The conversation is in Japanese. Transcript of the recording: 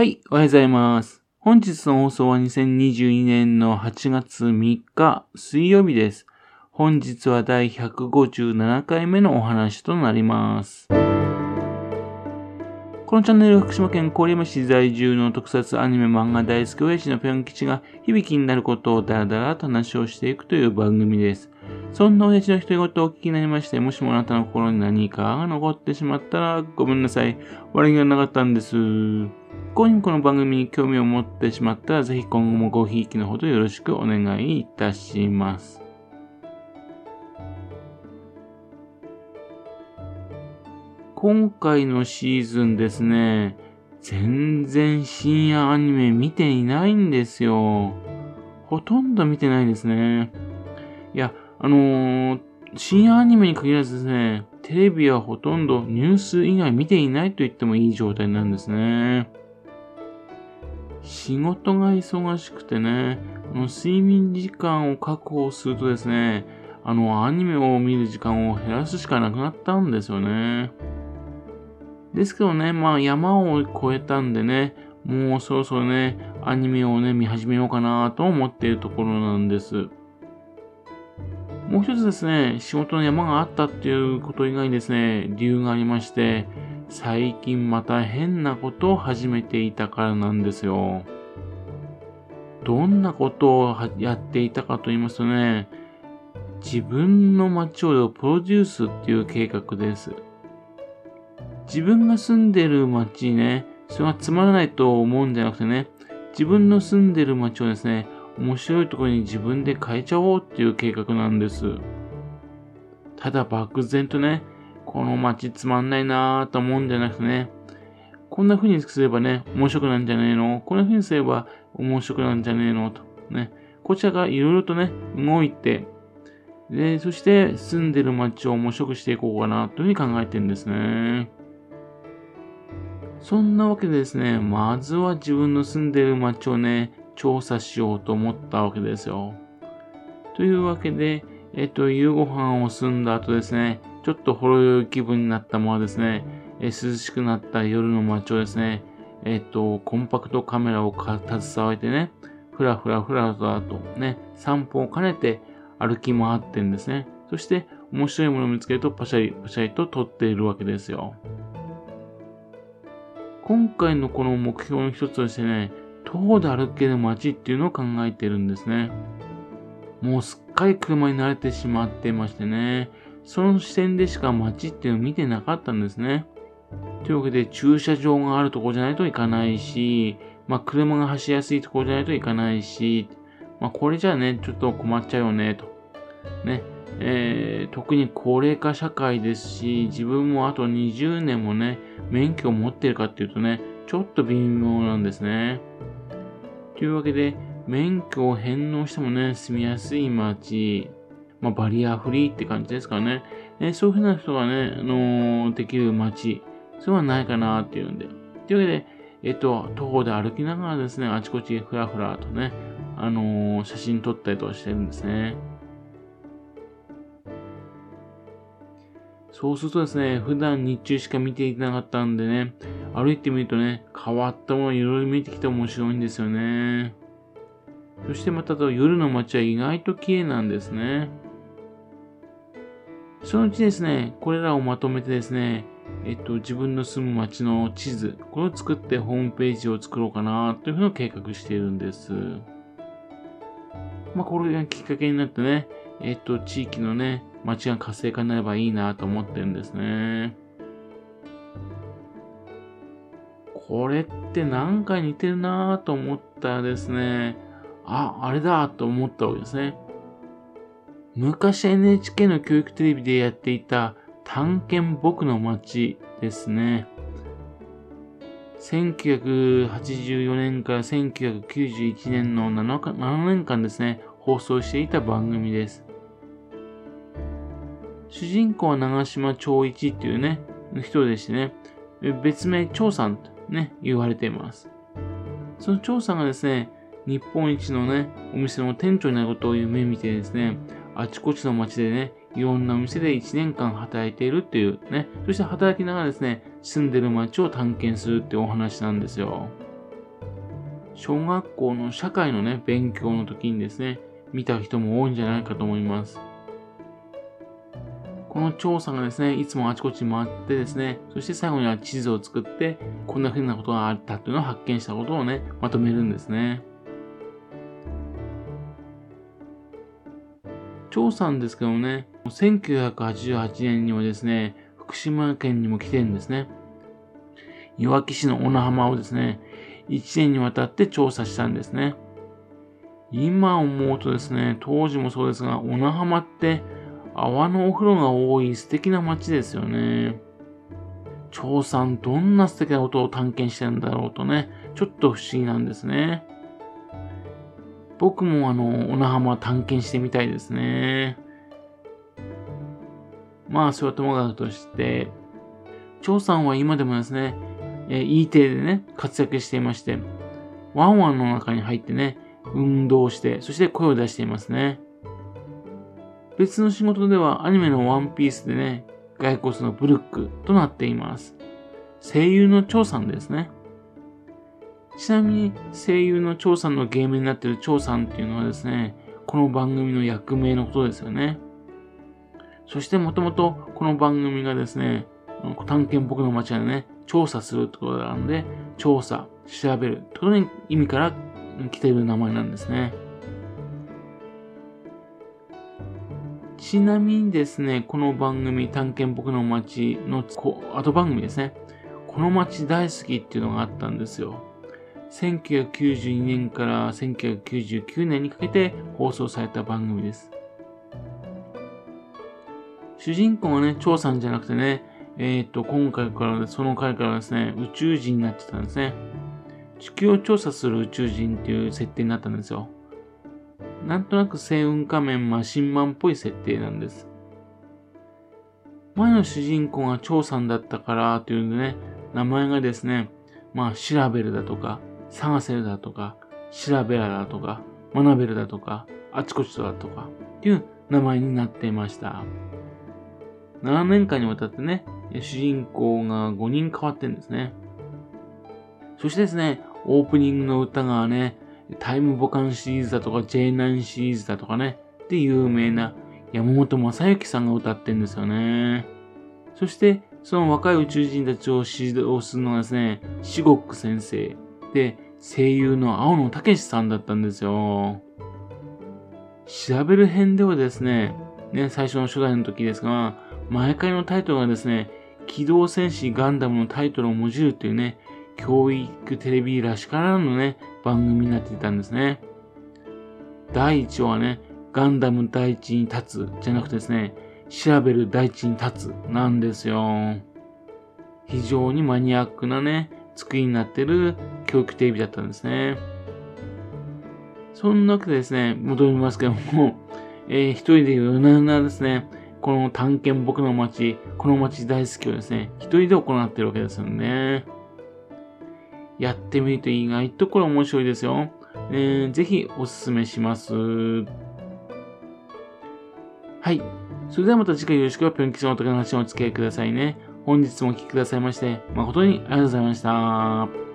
はい、おはようございます。本日の放送は2022年の8月3日水曜日です。本日は第157回目のお話となります。このチャンネルは福島県郡山市在住の特撮アニメ漫画大好き親父のぴょん吉が響きになることをダラダラと話をしていくという番組です。そんな親父の独り言をお聞きになりまして、もしもあなたの心に何かが残ってしまったらごめんなさい。悪気がなかったんです。こにこの番組に興味を持ってしまったら、ぜひ今後もごひいきのほどよろしくお願いいたします。今回のシーズンですね、全然深夜アニメ見ていないんですよ。ほとんど見てないですね。いや、あのー、深夜アニメに限らずですね、テレビはほとんどニュース以外見ていないと言ってもいい状態なんですね。仕事が忙しくてね、睡眠時間を確保するとですね、あの、アニメを見る時間を減らすしかなくなったんですよね。ですけどね、まあ山を越えたんでね、もうそろそろね、アニメをね、見始めようかなと思っているところなんです。もう一つですね、仕事の山があったっていうこと以外にですね、理由がありまして、最近また変なことを始めていたからなんですよ。どんなことをやっていたかと言いますとね、自分の街をプロデュースっていう計画です。自分が住んでる街ね、それはつまらないと思うんじゃなくてね、自分の住んでる街をですね、面白いところに自分で変えちゃおうっていう計画なんです。ただ漠然とね、この街つまんないなぁと思うんじゃなくてね、こんな風にすればね、面白くなんじゃねえの？こんな風にすれば面白くなんじゃねえの？と。ね。こちらがいろいろとね、動いて、で、そして住んでる街を面白くしていこうかなというふうに考えてるんですね。そんなわけでですね、まずは自分の住んでる街をね、調査しようと思ったわけですよ。というわけで、えっと、夕ご飯を済んだ後ですね、ちょっとほろ酔い気分になったままですね、え涼しくなった夜の街をですね、えっと、コンパクトカメラを携わってね、ふらふらふらととね、散歩を兼ねて歩き回ってんですね。そして、面白いものを見つけるとパシャリパシャリと撮っているわけですよ。今回のこの目標の一つとしてね、徒歩で歩ける街っていうのを考えているんですね。もうすっかり車に慣れてしまってましてね、その視点でしか街っていうのを見てなかったんですね。というわけで、駐車場があるところじゃないといかないし、まあ、車が走りやすいところじゃないといかないし、まあ、これじゃあね、ちょっと困っちゃうよね、と。ね。えー、特に高齢化社会ですし、自分もあと20年もね、免許を持ってるかっていうとね、ちょっと微妙なんですね。というわけで、免許を返納してもね、住みやすい街、まあ、バリアフリーって感じですかね。えそういうふうな人がね、あのー、できる街、それはないかなっていうんで。というわけで、えっと、徒歩で歩きながらですね、あちこちふらふらとね、あのー、写真撮ったりとかしてるんですね。そうするとですね、普段日中しか見ていなかったんでね、歩いてみるとね、変わったものいろいろ見てきて面白いんですよね。そしてまた夜の街は意外と綺麗なんですね。そのうちですね、これらをまとめてですね、えっと、自分の住む街の地図、これを作ってホームページを作ろうかなというふうに計画しているんです。まあ、これがきっかけになってね、えっと、地域のね、街が活性化になればいいなと思ってるんですね。これってなんか似てるなと思ったらですね、あ、あれだと思ったわけですね。昔 NHK の教育テレビでやっていた探検僕の街ですね。1984年から1991年の 7, 7年間ですね、放送していた番組です。主人公は長島長一っていうね、人でしてね、別名長さんとね、言われています。その長さんがですね、日本一のね、お店の店長になることを夢見てですね、あちこちの街でね、いろんなお店で1年間働いているっていうね、そして働きながらですね、住んでる街を探検するっていうお話なんですよ。小学校の社会のね、勉強の時にですね、見た人も多いんじゃないかと思います。この調査がですね、いつもあちこち回ってですね、そして最後には地図を作って、こんな風なことがあったというのを発見したことをね、まとめるんですね。調査ですけどね、1988年にはですね、福島県にも来てるんですね。いわき市の小名浜をですね、1年にわたって調査したんですね。今思うとですね、当時もそうですが、小名浜って泡のお風呂が多い素敵な街ですよね。張さんどんな素敵なことを探検してるんだろうとね、ちょっと不思議なんですね。僕もあの、小名浜探検してみたいですね。まあ、それはともかくとして、張さんは今でもですね、え、E テレでね、活躍していまして、ワンワンの中に入ってね、運動して、そして声を出していますね。別の仕事ではアニメのワンピースでね、骸骨のブルックとなっています。声優の張さんですね。ちなみに声優の張さんのゲームになっている張さんっていうのはですね、この番組の役名のことですよね。そしてもともとこの番組がですね、探検僕の街でね、調査するってことなんで、調査、調べるってことに意味から来ている名前なんですね。ちなみにですね、この番組、探検僕の街の後番組ですね。この街大好きっていうのがあったんですよ。1992年から1999年にかけて放送された番組です。主人公はね、張さんじゃなくてね、えっ、と、今回から、その回からですね、宇宙人になってたんですね。地球を調査する宇宙人っていう設定になったんですよ。なんとなく星雲仮面マシンマンっぽい設定なんです。前の主人公が張さんだったからというんでね、名前がですね、まあ、調べるだとか、探せるだとか、調べらだとか、学べるだとか、あちこちだとか、っていう名前になっていました。7年間にわたってね、主人公が5人変わってんですね。そしてですね、オープニングの歌がね、タイムボカンシリーズだとか J9 シリーズだとかね、で有名な山本正幸さんが歌ってんですよね。そして、その若い宇宙人たちを指導するのがですね、シゴック先生で、声優の青野武さんだったんですよ。調べる編ではですね、ね、最初の初代の時ですが、毎回のタイトルがですね、機動戦士ガンダムのタイトルをもじるというね、教育テレビらしからぬね、番組になっていたんですね。第1話はね、ガンダム第一に立つじゃなくてですね、調べる第一に立つなんですよ。非常にマニアックなね、作りになってる教育テレビだったんですね。そんなわけでですね、戻りますけども、えー、一人で夜な夜なですね、この探検僕の街、この街大好きをですね、一人で行ってるわけですよね。やってみると意外とこれ面白いですよ。えー、ぜひおすすめします。はい。それではまた次回よろしくぴょん吉のおとの話をお付き合いくださいね。本日もお聴きくださいまして、誠にありがとうございました。